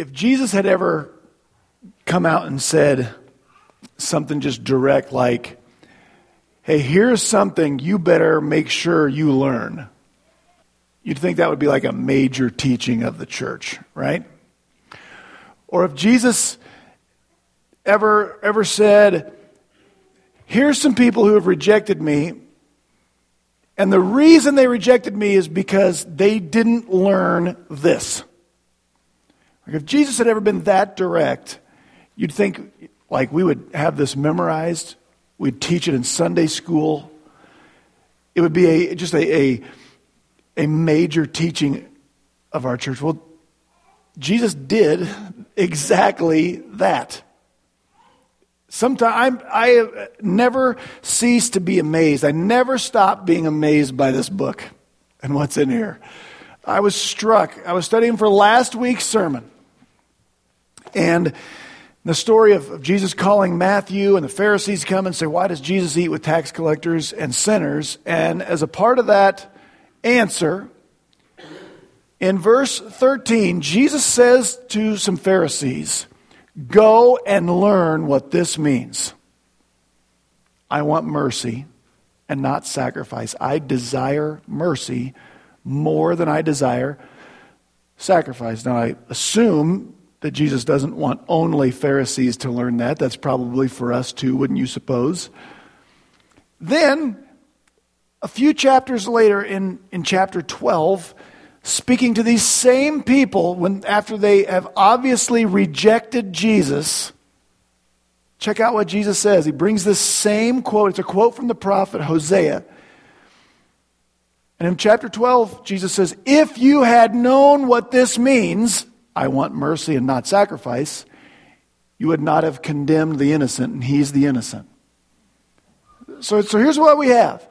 if Jesus had ever come out and said something just direct like, hey, here's something you better make sure you learn, you'd think that would be like a major teaching of the church, right? Or if Jesus ever, ever said, here's some people who have rejected me, and the reason they rejected me is because they didn't learn this. If Jesus had ever been that direct, you'd think like we would have this memorized, we'd teach it in Sunday school. It would be a, just a, a, a major teaching of our church. Well, Jesus did exactly that. Sometimes I never cease to be amazed. I never stop being amazed by this book and what's in here. I was struck. I was studying for last week's sermon. And the story of, of Jesus calling Matthew and the Pharisees come and say, Why does Jesus eat with tax collectors and sinners? And as a part of that answer, in verse 13, Jesus says to some Pharisees, Go and learn what this means. I want mercy and not sacrifice. I desire mercy more than I desire sacrifice. Now, I assume that Jesus doesn't want only Pharisees to learn that. That's probably for us too, wouldn't you suppose? Then, a few chapters later, in, in chapter 12, speaking to these same people when after they have obviously rejected Jesus check out what jesus says he brings this same quote it's a quote from the prophet hosea and in chapter 12 jesus says if you had known what this means i want mercy and not sacrifice you would not have condemned the innocent and he's the innocent so, so here's what we have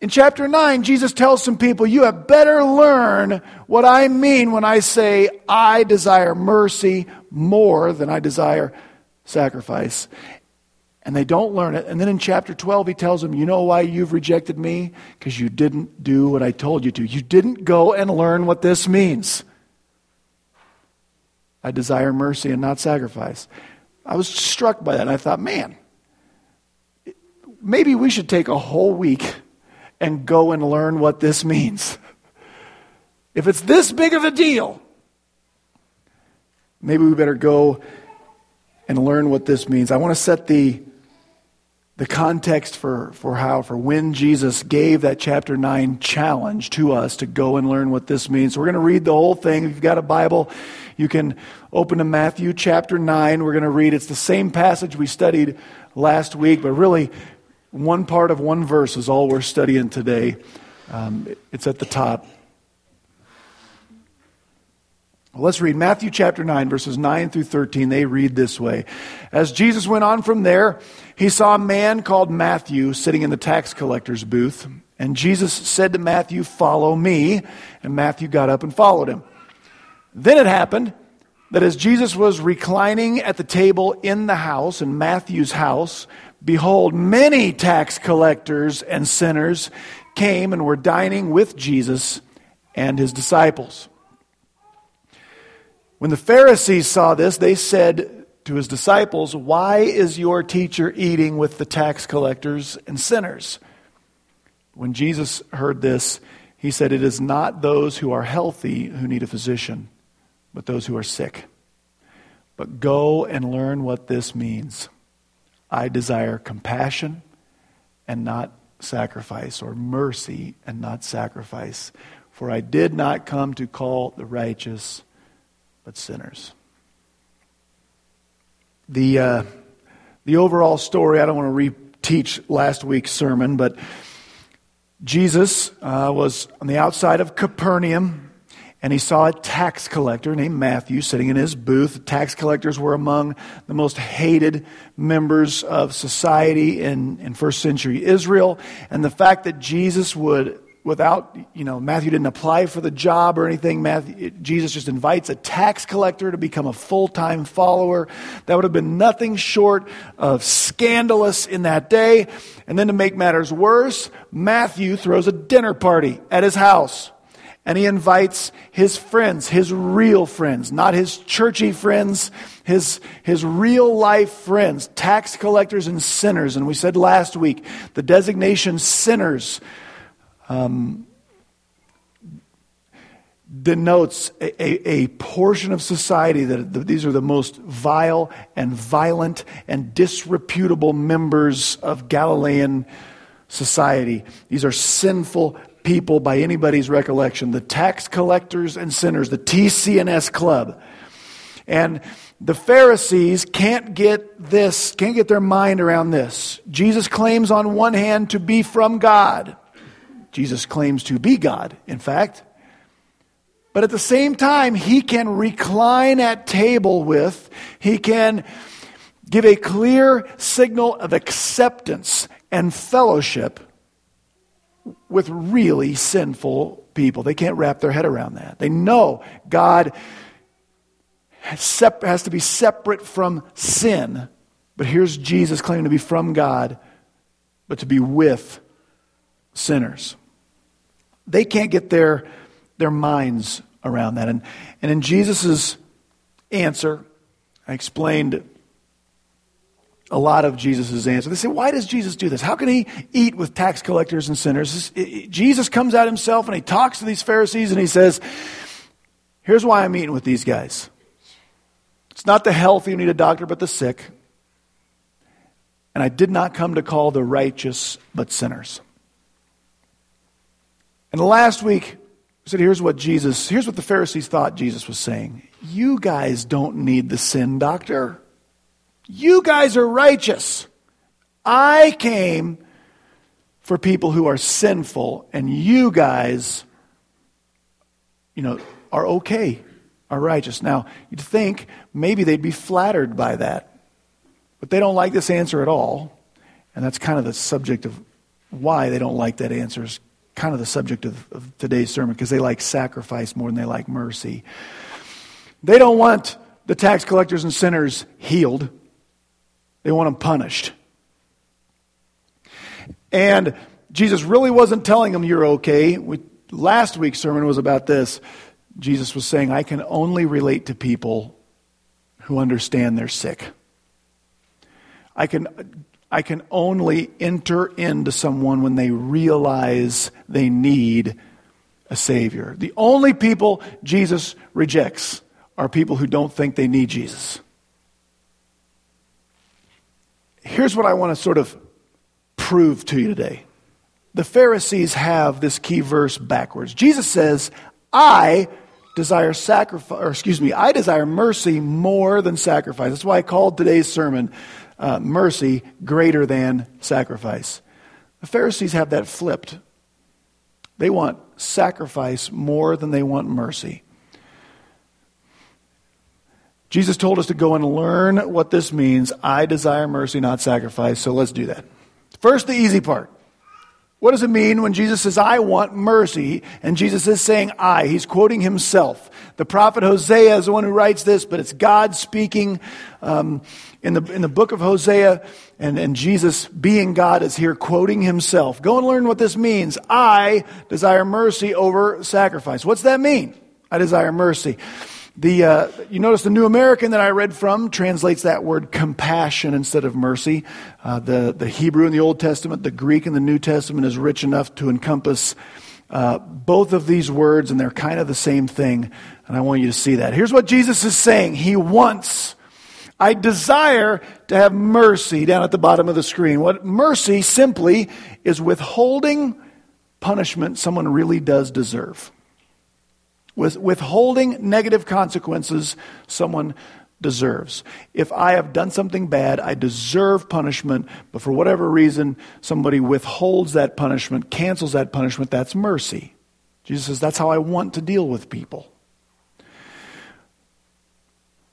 in chapter 9, Jesus tells some people, You have better learn what I mean when I say, I desire mercy more than I desire sacrifice. And they don't learn it. And then in chapter 12, he tells them, You know why you've rejected me? Because you didn't do what I told you to. You didn't go and learn what this means. I desire mercy and not sacrifice. I was struck by that. And I thought, man, maybe we should take a whole week and go and learn what this means. If it's this big of a deal, maybe we better go and learn what this means. I want to set the, the context for, for how, for when Jesus gave that chapter 9 challenge to us to go and learn what this means. So we're going to read the whole thing. If you've got a Bible, you can open to Matthew chapter 9. We're going to read, it's the same passage we studied last week, but really one part of one verse is all we're studying today. Um, it's at the top. Let's read Matthew chapter 9, verses 9 through 13. They read this way. As Jesus went on from there, he saw a man called Matthew sitting in the tax collector's booth. And Jesus said to Matthew, Follow me. And Matthew got up and followed him. Then it happened that as Jesus was reclining at the table in the house, in Matthew's house, Behold, many tax collectors and sinners came and were dining with Jesus and his disciples. When the Pharisees saw this, they said to his disciples, Why is your teacher eating with the tax collectors and sinners? When Jesus heard this, he said, It is not those who are healthy who need a physician, but those who are sick. But go and learn what this means. I desire compassion and not sacrifice, or mercy and not sacrifice. For I did not come to call the righteous, but sinners. The, uh, the overall story, I don't want to reteach last week's sermon, but Jesus uh, was on the outside of Capernaum and he saw a tax collector named Matthew sitting in his booth. Tax collectors were among the most hated members of society in, in first century Israel. And the fact that Jesus would, without, you know, Matthew didn't apply for the job or anything, Matthew, Jesus just invites a tax collector to become a full time follower. That would have been nothing short of scandalous in that day. And then to make matters worse, Matthew throws a dinner party at his house And he invites his friends, his real friends, not his churchy friends, his, his real life friends, tax collectors and sinners. And we said last week the designation sinners um, denotes a, a, a, portion of society that the, these are the most vile and violent and disreputable members of Galilean society. These are sinful people by anybody's recollection. The tax collectors and sinners, the TCNS club. And the Pharisees can't get this, can't get their mind around this. Jesus claims on one hand to be from God. Jesus claims to be God, in fact. But at the same time, he can recline at table with, he can give a clear signal of acceptance and fellowship with really sinful people. They can't wrap their head around that. They know God has to be separate from sin. But here's Jesus claiming to be from God, but to be with sinners. They can't get their, their minds around that. And, and in Jesus' answer, I explained a lot of Jesus' answer. They say, why does Jesus do this? How can he eat with tax collectors and sinners? Jesus comes out himself and he talks to these Pharisees and he says, here's why I'm eating with these guys. It's not the healthy who need a doctor, but the sick. And I did not come to call the righteous, but sinners. And last week, I said, here's what Jesus, here's what the Pharisees thought Jesus was saying. You guys don't need the sin doctor. You guys are righteous. I came for people who are sinful, and you guys, you know, are okay, are righteous. Now, you'd think maybe they'd be flattered by that, but they don't like this answer at all. And that's kind of the subject of why they don't like that answer is kind of the subject of, of today's sermon because they like sacrifice more than they like mercy. They don't want the tax collectors and sinners healed, they want them punished. And Jesus really wasn't telling them you're okay. We, last week's sermon was about this. Jesus was saying, I can only relate to people who understand they're sick. I can I can only enter into someone when they realize they need a Savior. The only people Jesus rejects are people who don't think they need Jesus. Here's what I want to sort of prove to you today. The Pharisees have this key verse backwards. Jesus says, I desire sacrifice, or excuse me, I desire mercy more than sacrifice. That's why I called today's sermon uh, mercy greater than sacrifice. The Pharisees have that flipped. They want sacrifice more than they want mercy. Jesus told us to go and learn what this means. I desire mercy, not sacrifice. So let's do that. First, the easy part. What does it mean when Jesus says, I want mercy? And Jesus is saying, I. He's quoting himself. The prophet Hosea is the one who writes this, but it's God speaking um, in, the, in the book of Hosea. And, and Jesus, being God, is here quoting himself. Go and learn what this means. I desire mercy over sacrifice. What's that mean? I desire mercy. The, uh, you notice the New American that I read from translates that word compassion instead of mercy. Uh, the, the Hebrew in the Old Testament, the Greek in the New Testament is rich enough to encompass uh, both of these words, and they're kind of the same thing. And I want you to see that. Here's what Jesus is saying He wants, I desire to have mercy down at the bottom of the screen. What mercy simply is withholding punishment someone really does deserve with withholding negative consequences someone deserves. If I have done something bad, I deserve punishment, but for whatever reason, somebody withholds that punishment, cancels that punishment, that's mercy. Jesus says, That's how I want to deal with people.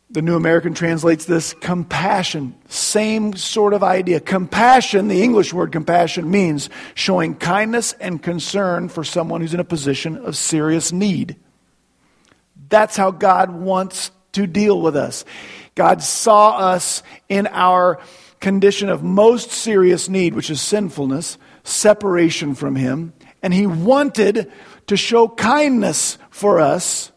The New American translates this compassion. Same sort of idea. Compassion, the English word compassion, means showing kindness and concern for someone who's in a position of serious need. That's how God wants to deal with us. God saw us in our condition of most serious need, which is sinfulness, separation from Him, and He wanted to show kindness for us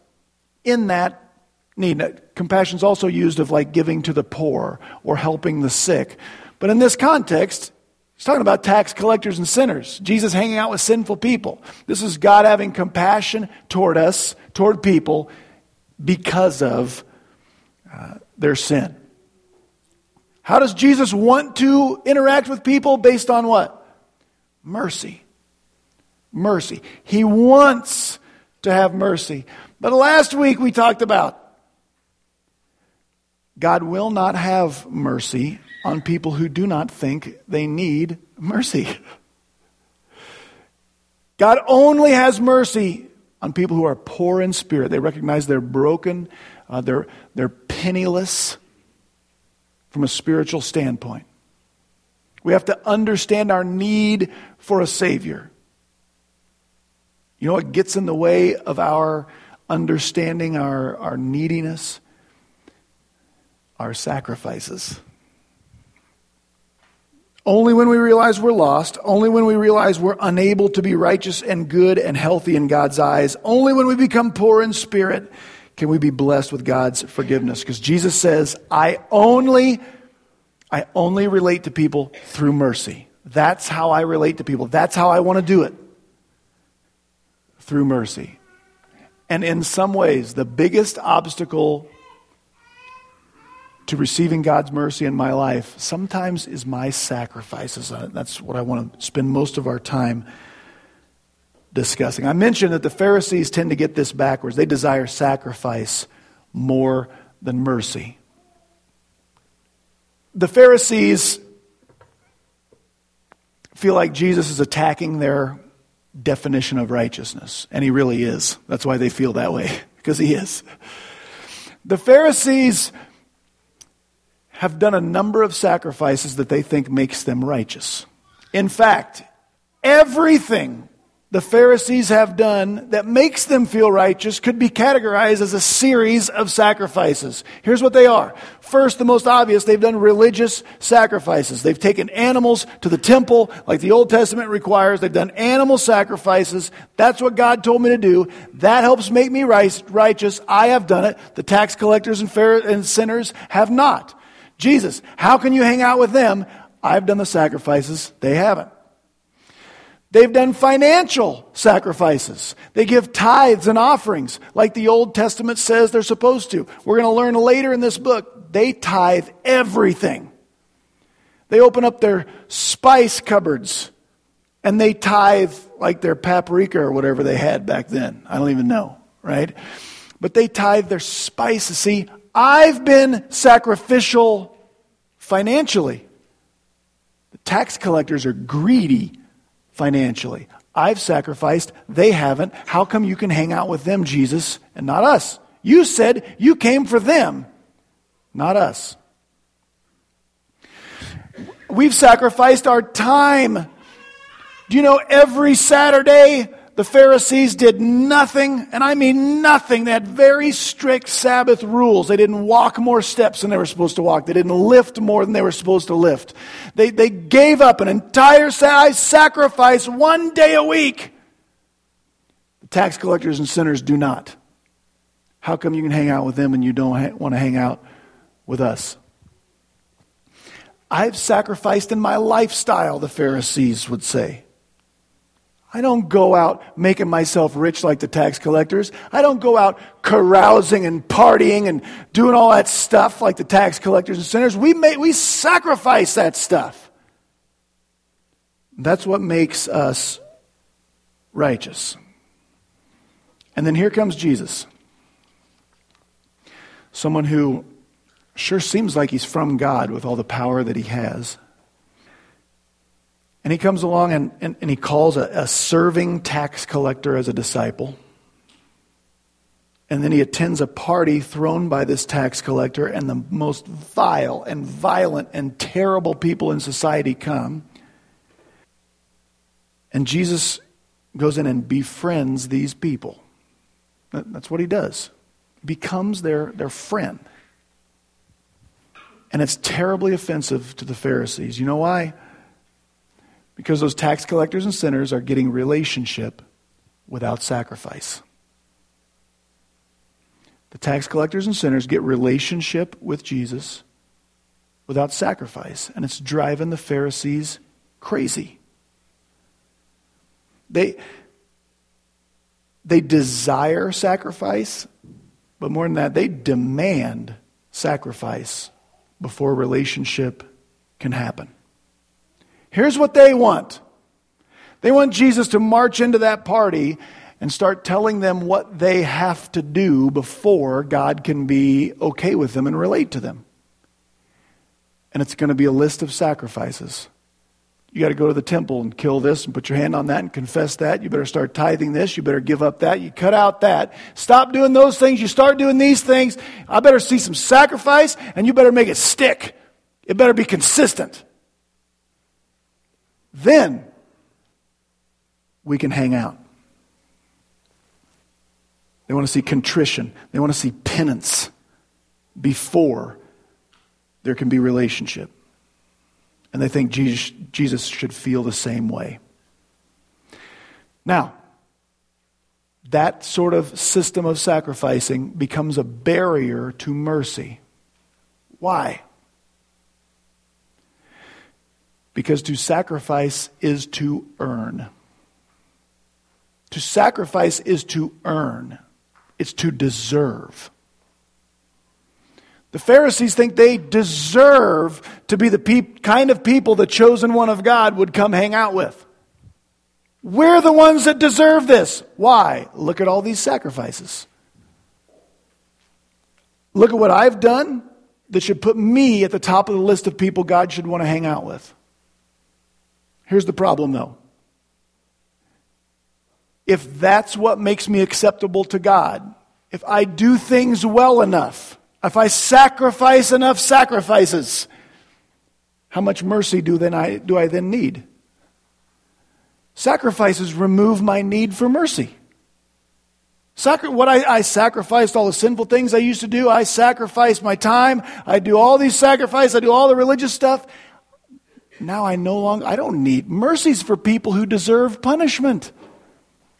in that need. Compassion is also used of like giving to the poor or helping the sick. But in this context, he's talking about tax collectors and sinners. Jesus hanging out with sinful people. This is God having compassion toward us, toward people, because of uh, their sin. How does Jesus want to interact with people? Based on what? Mercy. Mercy. He wants to have mercy. But last week we talked about God will not have mercy on people who do not think they need mercy. God only has mercy on people who are poor in spirit. They recognize they're broken, uh, they're, they're penniless from a spiritual standpoint. We have to understand our need for a Savior. You know what gets in the way of our understanding our, our neediness? Our sacrifices. Only when we realize we're lost, only when we realize we're unable to be righteous and good and healthy in God's eyes, only when we become poor in spirit can we be blessed with God's forgiveness. Because Jesus says, I only, I only relate to people through mercy. That's how I relate to people. That's how I want to do it through mercy. And in some ways, the biggest obstacle to receiving God's mercy in my life sometimes is my sacrifices. Uh, that's what I want to spend most of our time discussing. I mentioned that the Pharisees tend to get this backwards. They desire sacrifice more than mercy. The Pharisees feel like Jesus is attacking their definition of righteousness. And he really is. That's why they feel that way, because he is. The Pharisees have done a number of sacrifices that they think makes them righteous. In fact, everything the Pharisees have done that makes them feel righteous could be categorized as a series of sacrifices. Here's what they are. First, the most obvious, they've done religious sacrifices. They've taken animals to the temple like the Old Testament requires. They've done animal sacrifices. That's what God told me to do. That helps make me righteous. I have done it. The tax collectors and, and sinners have not. Jesus, how can you hang out with them? I've done the sacrifices. They haven't. They've done financial sacrifices. They give tithes and offerings like the Old Testament says they're supposed to. We're going to learn later in this book, they tithe everything. They open up their spice cupboards and they tithe like their paprika or whatever they had back then. I don't even know, right? But they tithe their spices. See, I've been sacrificial financially. The tax collectors are greedy financially. I've sacrificed, they haven't. How come you can hang out with them, Jesus, and not us? You said you came for them, not us. We've sacrificed our time. Do you know every Saturday the Pharisees did nothing, and I mean nothing. They had very strict Sabbath rules. They didn't walk more steps than they were supposed to walk. They didn't lift more than they were supposed to lift. They, they gave up an entire sacrifice one day a week. The tax collectors and sinners do not. How come you can hang out with them and you don't ha- want to hang out with us? I've sacrificed in my lifestyle, the Pharisees would say. I don't go out making myself rich like the tax collectors. I don't go out carousing and partying and doing all that stuff like the tax collectors and sinners. We, make, we sacrifice that stuff. That's what makes us righteous. And then here comes Jesus. Someone who sure seems like he's from God with all the power that he has. And he comes along and, and, and he calls a, a serving tax collector as a disciple. And then he attends a party thrown by this tax collector, and the most vile and violent and terrible people in society come. And Jesus goes in and befriends these people. That's what he does. Becomes their, their friend. And it's terribly offensive to the Pharisees. You know why? Because those tax collectors and sinners are getting relationship without sacrifice. The tax collectors and sinners get relationship with Jesus without sacrifice, and it's driving the Pharisees crazy. They, they desire sacrifice, but more than that, they demand sacrifice before relationship can happen. Here's what they want they want Jesus to march into that party and start telling them what they have to do before God can be okay with them and relate to them. And it's going to be a list of sacrifices. You got to go to the temple and kill this and put your hand on that and confess that. You better start tithing this. You better give up that. You cut out that. Stop doing those things. You start doing these things. I better see some sacrifice and you better make it stick. It better be consistent. Then we can hang out. They want to see contrition. They want to see penance before there can be relationship. And they think Jesus, Jesus should feel the same way. Now, that sort of system of sacrificing becomes a barrier to mercy. Why? Because to sacrifice is to earn. To sacrifice is to earn, it's to deserve. The Pharisees think they deserve to be the pe- kind of people the chosen one of God would come hang out with. We're the ones that deserve this. Why? Look at all these sacrifices. Look at what I've done that should put me at the top of the list of people God should want to hang out with. Here's the problem, though. If that's what makes me acceptable to God, if I do things well enough, if I sacrifice enough sacrifices, how much mercy do, then I, do I then need? Sacrifices remove my need for mercy. Sacri- what I, I sacrificed all the sinful things I used to do. I sacrificed my time. I do all these sacrifices. I do all the religious stuff. Now I no longer, I don't need mercies for people who deserve punishment.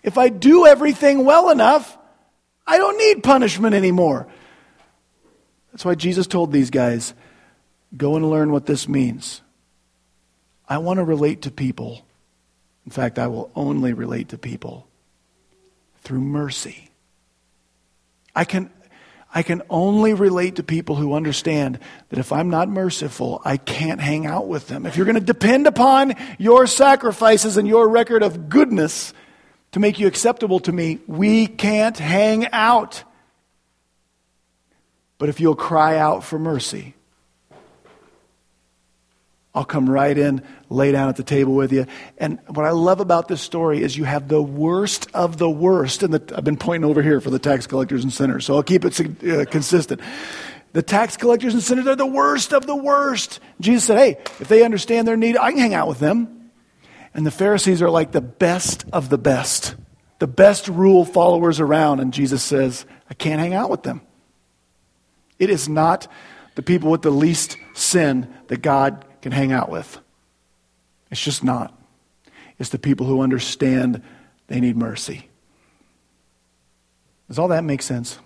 If I do everything well enough, I don't need punishment anymore. That's why Jesus told these guys go and learn what this means. I want to relate to people. In fact, I will only relate to people through mercy. I can, I can only relate to people who understand that if I'm not merciful, I can't hang out with them. If you're going to depend upon your sacrifices and your record of goodness to make you acceptable to me, we can't hang out. But if you'll cry out for mercy, I'll come right in, lay down at the table with you. And what I love about this story is you have the worst of the worst. And I've been pointing over here for the tax collectors and sinners, so I'll keep it uh, consistent. The tax collectors and sinners are the worst of the worst. Jesus said, hey, if they understand their need, I can hang out with them. And the Pharisees are like the best of the best, the best rule followers around. And Jesus says, I can't hang out with them. It is not the people with the least sin that God can hang out with. It's just not. It's the people who understand they need mercy. Does all that make sense?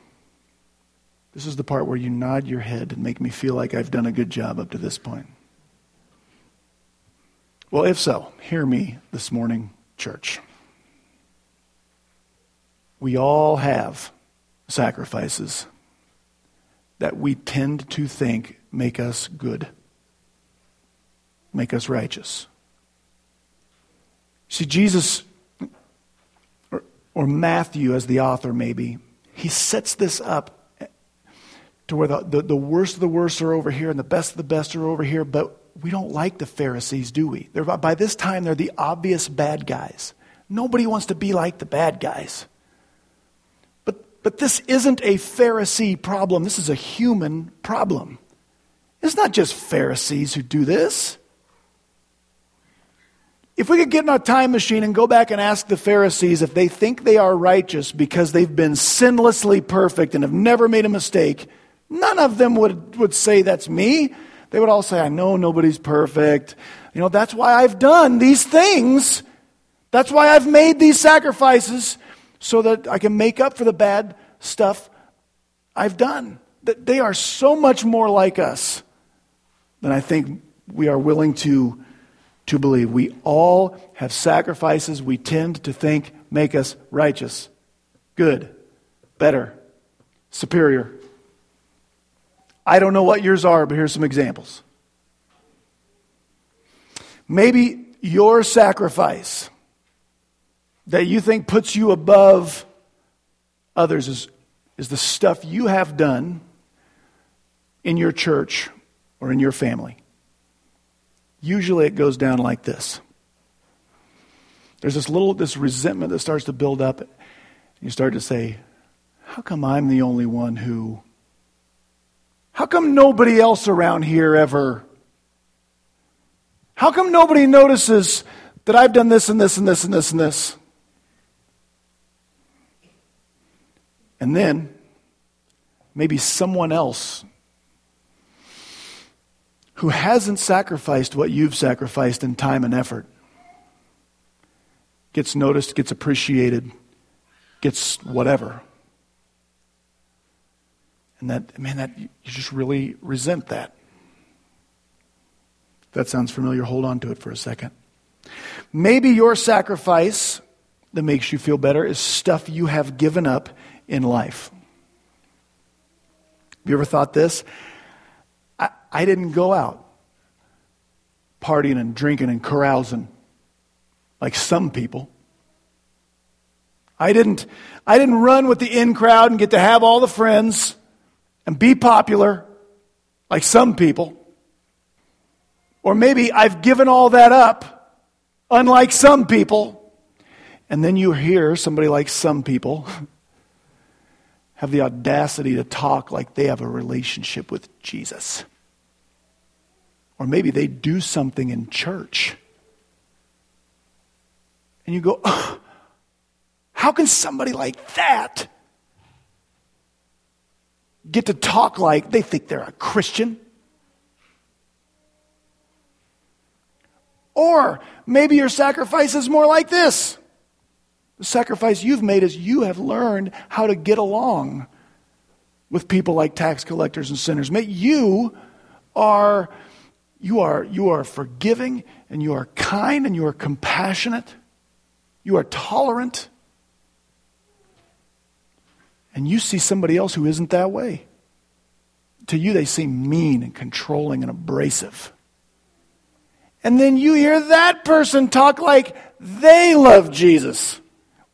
This is the part where you nod your head and make me feel like I've done a good job up to this point. Well, if so, hear me this morning, church. We all have sacrifices that we tend to think make us good, make us righteous. See, Jesus, or, or Matthew as the author maybe, he sets this up to where the, the, the worst of the worst are over here and the best of the best are over here, but we don't like the Pharisees, do we? They're, by this time, they're the obvious bad guys. Nobody wants to be like the bad guys. But this isn't a Pharisee problem. This is a human problem. It's not just Pharisees who do this. If we could get in our time machine and go back and ask the Pharisees if they think they are righteous because they've been sinlessly perfect and have never made a mistake, none of them would, would say that's me. They would all say, I know nobody's perfect. You know, that's why I've done these things. That's why I've made these sacrifices. so that I can make up for the bad stuff I've done. They are so much more like us than I think we are willing to, to believe. We all have sacrifices we tend to think make us righteous, good, better, superior. I don't know what yours are, but here's some examples. Maybe your sacrifice that you think puts you above others is, is the stuff you have done in your church or in your family. Usually it goes down like this. There's this little this resentment that starts to build up. You start to say, How come I'm the only one who how come nobody else around here ever? How come nobody notices that I've done this and this and this and this and this? And then maybe someone else who hasn't sacrificed what you've sacrificed in time and effort gets noticed, gets appreciated, gets whatever. And that, man, that you just really resent that. If that sounds familiar, hold on to it for a second. Maybe your sacrifice that makes you feel better is stuff you have given up in life. Have you ever thought this? I, I didn't go out partying and drinking and carousing like some people. I didn't, I didn't run with the in crowd and get to have all the friends and be popular like some people. Or maybe I've given all that up, unlike some people. And then you hear somebody like some people have the audacity to talk like they have a relationship with Jesus. Or maybe they do something in church. And you go, oh, how can somebody like that get to talk like they think they're a Christian? Or maybe your sacrifice is more like this. The sacrifice you've made is you have learned how to get along with people like tax collectors and sinners. You are you are you are forgiving and you are kind and you are compassionate. You are tolerant. And you see somebody else who isn't that way. To you, they seem mean and controlling and abrasive. And then you hear that person talk like they love Jesus.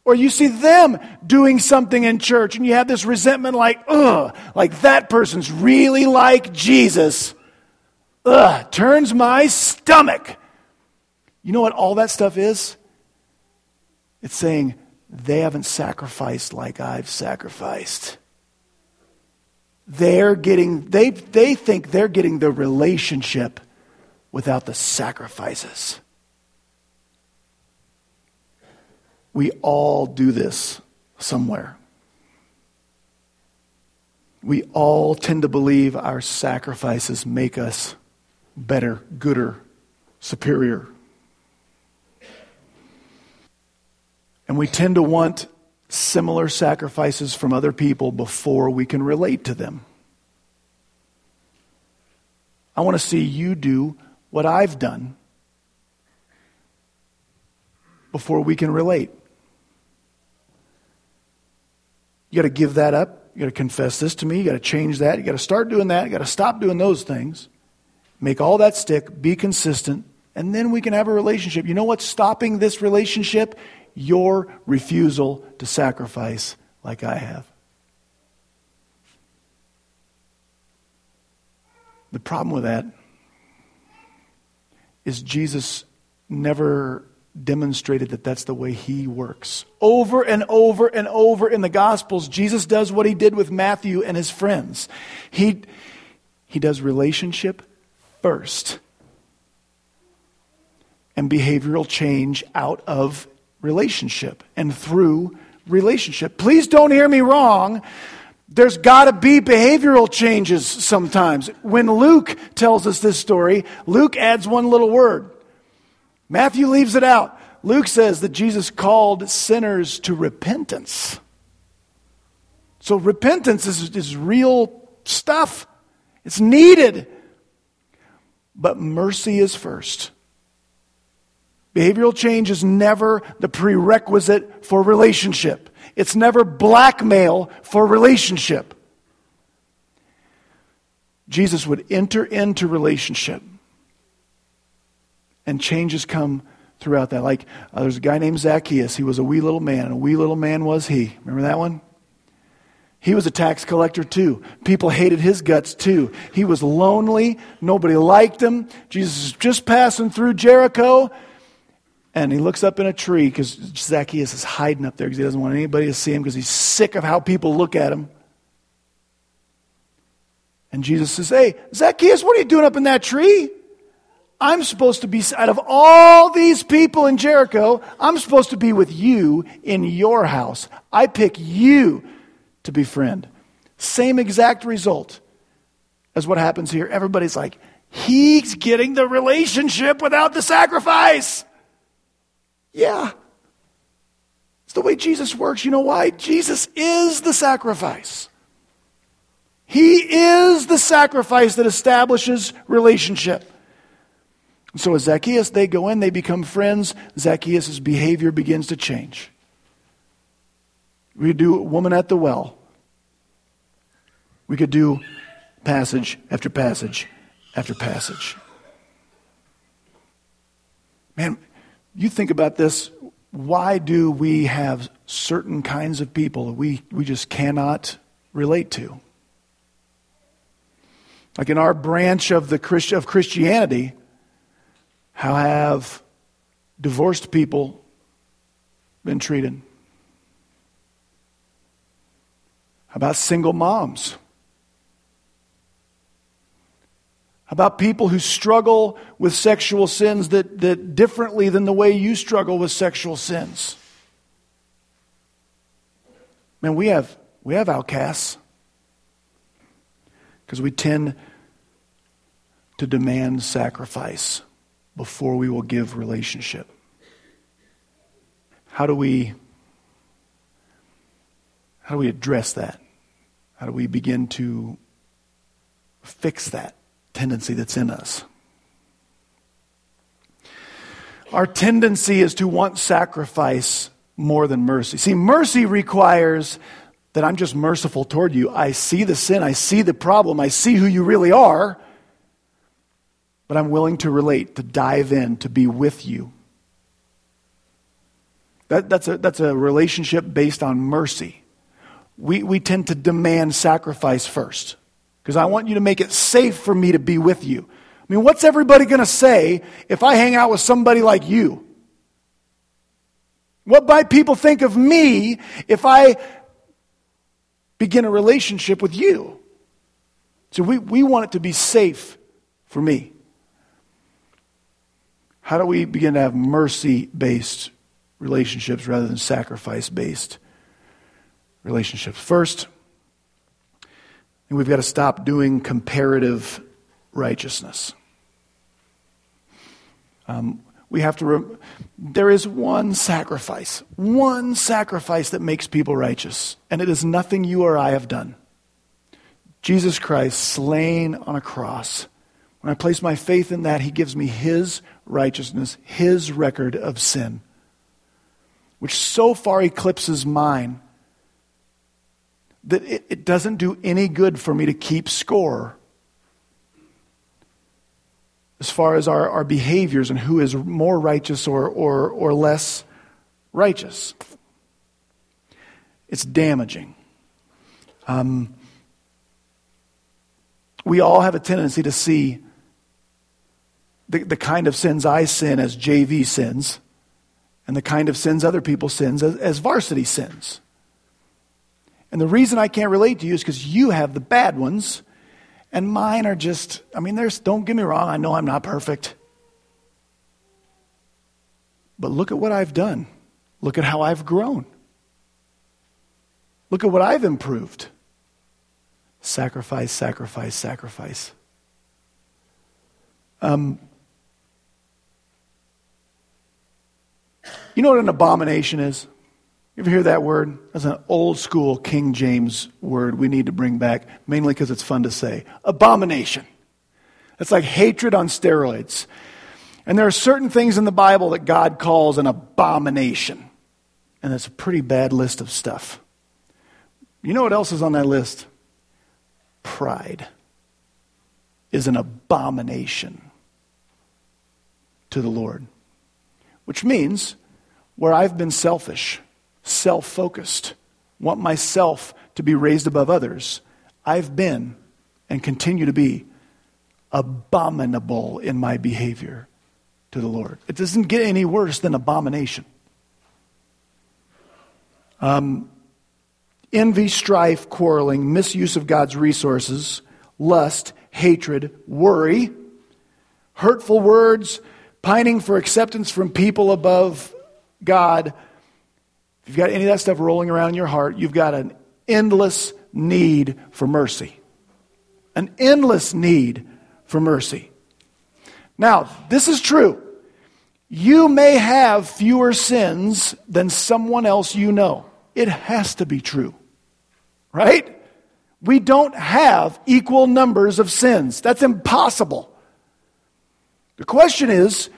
Or you see them doing something in church and you have this resentment like, ugh, like that person's really like Jesus. Ugh, turns my stomach. You know what all that stuff is? It's saying, they haven't sacrificed like I've sacrificed. They're getting, they, they think they're getting the relationship without the sacrifices. We all do this somewhere. We all tend to believe our sacrifices make us better, gooder, superior. And we tend to want similar sacrifices from other people before we can relate to them. I want to see you do what I've done before we can relate. You got to give that up. You got to confess this to me. You got to change that. You got to start doing that. You got to stop doing those things. Make all that stick. Be consistent. And then we can have a relationship. You know what's stopping this relationship? Your refusal to sacrifice like I have. The problem with that is Jesus never demonstrated that that's the way he works. Over and over and over in the Gospels, Jesus does what he did with Matthew and his friends. He, he does relationship first and behavioral change out of relationship and through relationship. Please don't hear me wrong. There's got to be behavioral changes sometimes. When Luke tells us this story, Luke adds one little word Matthew leaves it out. Luke says that Jesus called sinners to repentance. So repentance is, is real stuff. It's needed. But mercy is first. Behavioral change is never the prerequisite for relationship. It's never blackmail for relationship. Jesus would enter into relationship and changes come throughout that. Like uh, there's a guy named Zacchaeus. He was a wee little man, and a wee little man was he. Remember that one? He was a tax collector too. People hated his guts too. He was lonely. Nobody liked him. Jesus is just passing through Jericho. And he looks up in a tree because Zacchaeus is hiding up there because he doesn't want anybody to see him because he's sick of how people look at him. And Jesus says, Hey, Zacchaeus, what are you doing up in that tree? I'm supposed to be, out of all these people in Jericho, I'm supposed to be with you in your house. I pick you to befriend. Same exact result as what happens here. Everybody's like, He's getting the relationship without the sacrifice. Yeah. It's the way Jesus works. You know why? Jesus is the sacrifice. He is the sacrifice that establishes relationship. So as Zacchaeus, they go in, they become friends. Zacchaeus' behavior begins to change. We do woman at the well. We could do passage after passage after passage. Man, you think about this. Why do we have certain kinds of people that we, we just cannot relate to? Like in our branch of, the Christ, of Christianity, how have divorced people been treated? How about single moms? About people who struggle with sexual sins that, that differently than the way you struggle with sexual sins. Man, we have, we have outcasts because we tend to demand sacrifice before we will give relationship. How do we how do we address that? How do we begin to fix that? Tendency that's in us. Our tendency is to want sacrifice more than mercy. See, mercy requires that I'm just merciful toward you. I see the sin, I see the problem, I see who you really are, but I'm willing to relate, to dive in, to be with you. That, that's, a, that's a relationship based on mercy. We, we tend to demand sacrifice first because I want you to make it safe for me to be with you. I mean, what's everybody going to say if I hang out with somebody like you? What might people think of me if I begin a relationship with you? So we, we want it to be safe for me. How do we begin to have mercy based relationships rather than sacrifice based relationships? First, and we've got to stop doing comparative righteousness. Um, we have to, re- there is one sacrifice, one sacrifice that makes people righteous, and it is nothing you or I have done. Jesus Christ slain on a cross. When I place my faith in that, he gives me his righteousness, his record of sin, which so far eclipses mine that it, it doesn't do any good for me to keep score as far as our, our behaviors and who is more righteous or, or, or less righteous. It's damaging. Um, we all have a tendency to see the, the kind of sins I sin as JV sins, and the kind of sins other people sins as, as varsity sins. And the reason I can't relate to you is because you have the bad ones, and mine are just, I mean, there's, don't get me wrong, I know I'm not perfect. But look at what I've done. Look at how I've grown. Look at what I've improved. Sacrifice, sacrifice, sacrifice. Um, You know what an abomination is? You ever hear that word? That's an old school King James word we need to bring back, mainly because it's fun to say. Abomination. It's like hatred on steroids. And there are certain things in the Bible that God calls an abomination. And it's a pretty bad list of stuff. You know what else is on that list? Pride is an abomination to the Lord. Which means where I've been selfish, self focused, want myself to be raised above others, I've been and continue to be abominable in my behavior to the Lord. It doesn't get any worse than abomination. Um, envy, strife, quarreling, misuse of God's resources, lust, hatred, worry, hurtful words, pining for acceptance from people above God. If you've got any of that stuff rolling around in your heart, you've got an endless need for mercy. An endless need for mercy. Now, this is true. You may have fewer sins than someone else you know. It has to be true. Right? We don't have equal numbers of sins. That's impossible. The question is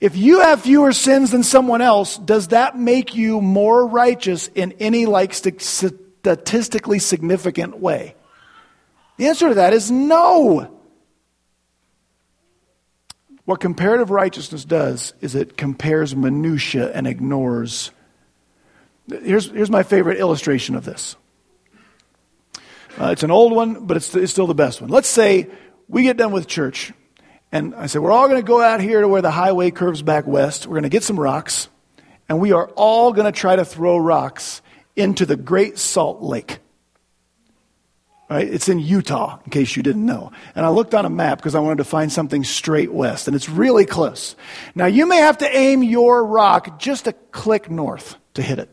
if you have fewer sins than someone else, does that make you more righteous in any like statistically significant way? The answer to that is no. What comparative righteousness does is it compares minutia and ignores. Here's, here's my favorite illustration of this. Uh, it's an old one, but it's, it's still the best one. Let's say we get done with church, and I said, We're all going to go out here to where the highway curves back west. We're going to get some rocks, and we are all going to try to throw rocks into the Great Salt Lake. Right? It's in Utah, in case you didn't know. And I looked on a map because I wanted to find something straight west, and it's really close. Now, you may have to aim your rock just a click north to hit it.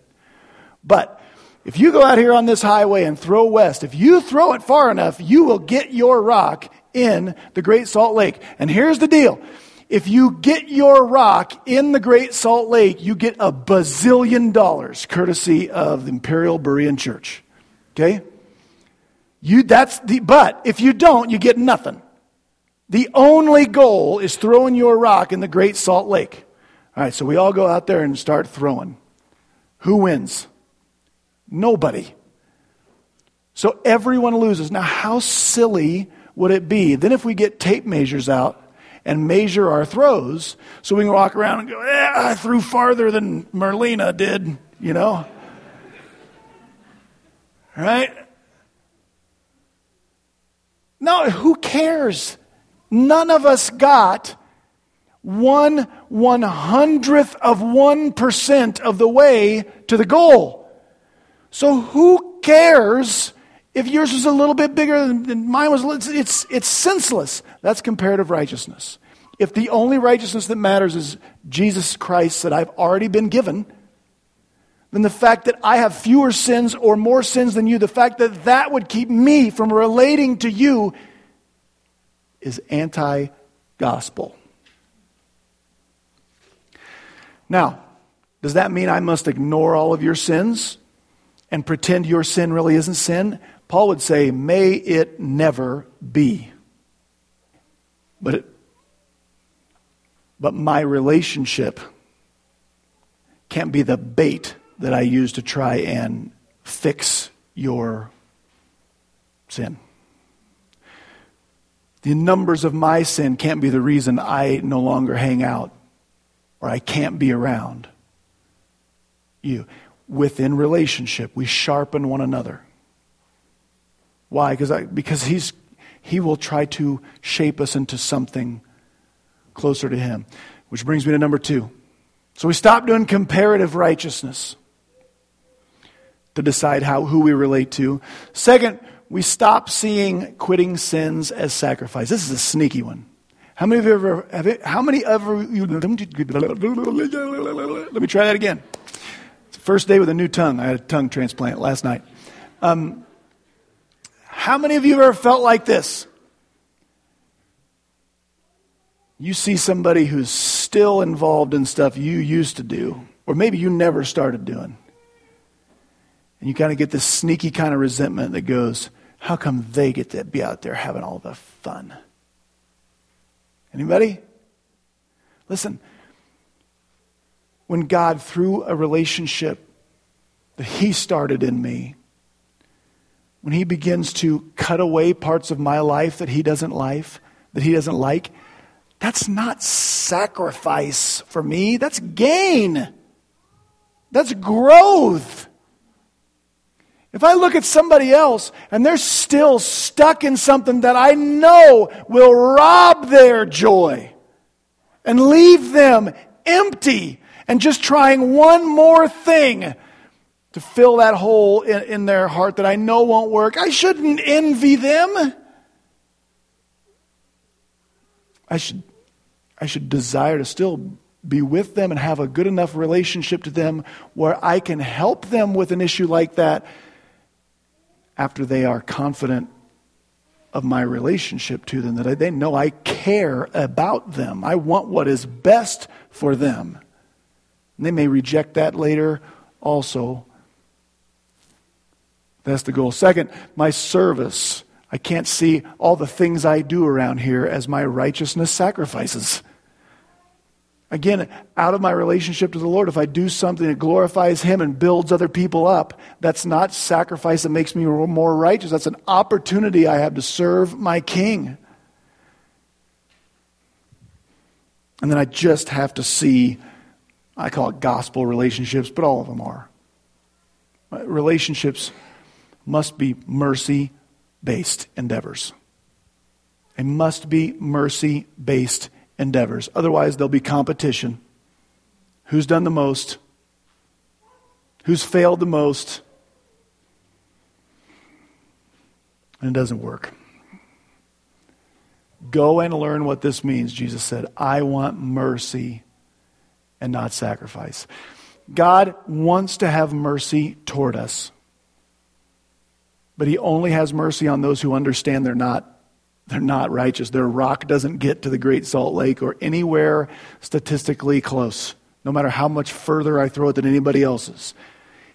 But if you go out here on this highway and throw west, if you throw it far enough, you will get your rock in the Great Salt Lake. And here's the deal. If you get your rock in the Great Salt Lake, you get a bazillion dollars courtesy of the Imperial Berean Church. Okay? You, that's the, but if you don't, you get nothing. The only goal is throwing your rock in the Great Salt Lake. All right, so we all go out there and start throwing. Who wins? Nobody. So everyone loses. Now, how silly would it be? Then, if we get tape measures out and measure our throws, so we can walk around and go, eh, I threw farther than Merlina did, you know? Right? No, who cares? None of us got one one hundredth of one percent of the way to the goal. So who cares if yours was a little bit bigger than mine was? It's, it's, it's senseless. That's comparative righteousness. If the only righteousness that matters is Jesus Christ that I've already been given, then the fact that I have fewer sins or more sins than you, the fact that that would keep me from relating to you is anti gospel. Now, does that mean I must ignore all of your sins? and pretend your sin really isn't sin, Paul would say, may it never be. But, it, but my relationship can't be the bait that I use to try and fix your sin. The numbers of my sin can't be the reason I no longer hang out or I can't be around you within relationship. We sharpen one another. Why? Because, because he's, he will try to shape us into something closer to him. Which brings me to number two. So we stop doing comparative righteousness to decide how, who we relate to. Second, we stop seeing quitting sins as sacrifice. This is a sneaky one. How many of you ever, have it, how many ever, let me try that again. First day with a new tongue. I had a tongue transplant last night. Um, how many of you have ever felt like this? You see somebody who's still involved in stuff you used to do, or maybe you never started doing. And you kind of get this sneaky kind of resentment that goes, how come they get to be out there having all the fun? Anybody? Listen, when God, through a relationship that He started in me, when He begins to cut away parts of my life that He doesn't like, that He doesn't like, that's not sacrifice for me. That's gain. That's growth. If I look at somebody else and they're still stuck in something that I know will rob their joy and leave them empty and just trying one more thing to fill that hole in, in their heart that I know won't work, I shouldn't envy them. I should, I should desire to still be with them and have a good enough relationship to them where I can help them with an issue like that after they are confident of my relationship to them, that they know I care about them. I want what is best for them. And they may reject that later also. That's the goal. Second, my service. I can't see all the things I do around here as my righteousness sacrifices. Again, out of my relationship to the Lord, if I do something that glorifies Him and builds other people up, that's not sacrifice that makes me more righteous. That's an opportunity I have to serve my King. And then I just have to see, I call it gospel relationships, but all of them are. Relationships must be mercy based endeavors. They must be mercy based endeavors. Otherwise, there'll be competition. Who's done the most? Who's failed the most? And it doesn't work. Go and learn what this means, Jesus said. I want mercy and not sacrifice. God wants to have mercy toward us, but He only has mercy on those who understand they're not they're not righteous. Their rock doesn't get to the Great Salt Lake or anywhere statistically close, no matter how much further I throw it than anybody else's.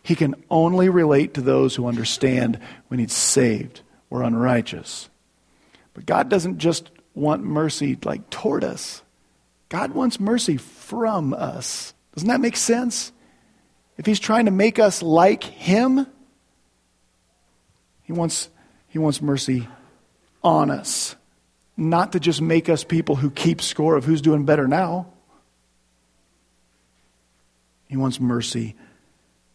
He can only relate to those who understand when he's saved or unrighteous. But God doesn't just want mercy like toward us. God wants mercy from us. Doesn't that make sense? If he's trying to make us like him, he wants, he wants mercy on us, not to just make us people who keep score of who's doing better now. He wants mercy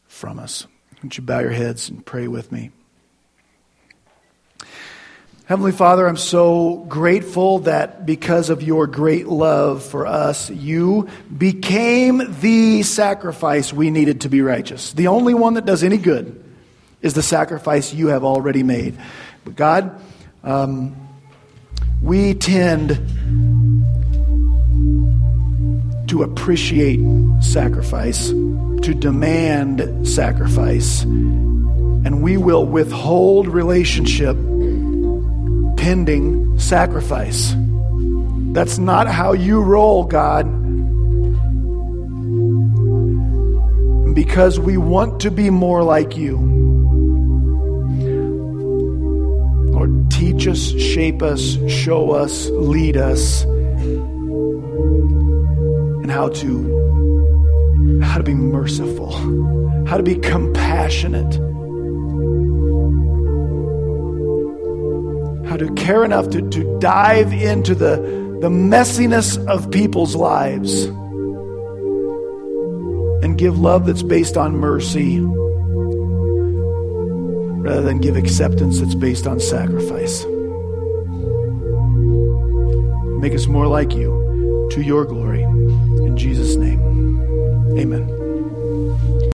from us. Won't you bow your heads and pray with me? Heavenly Father, I'm so grateful that because of your great love for us, you became the sacrifice we needed to be righteous. The only one that does any good is the sacrifice you have already made. But God, um, we tend to appreciate sacrifice, to demand sacrifice, and we will withhold relationship pending sacrifice. That's not how you roll, God. Because we want to be more like you. Teach us, shape us, show us, lead us, and how to how to be merciful, how to be compassionate, how to care enough to, to dive into the, the messiness of people's lives and give love that's based on mercy rather than give acceptance that's based on sacrifice. Make us more like you to your glory. In Jesus' name, amen.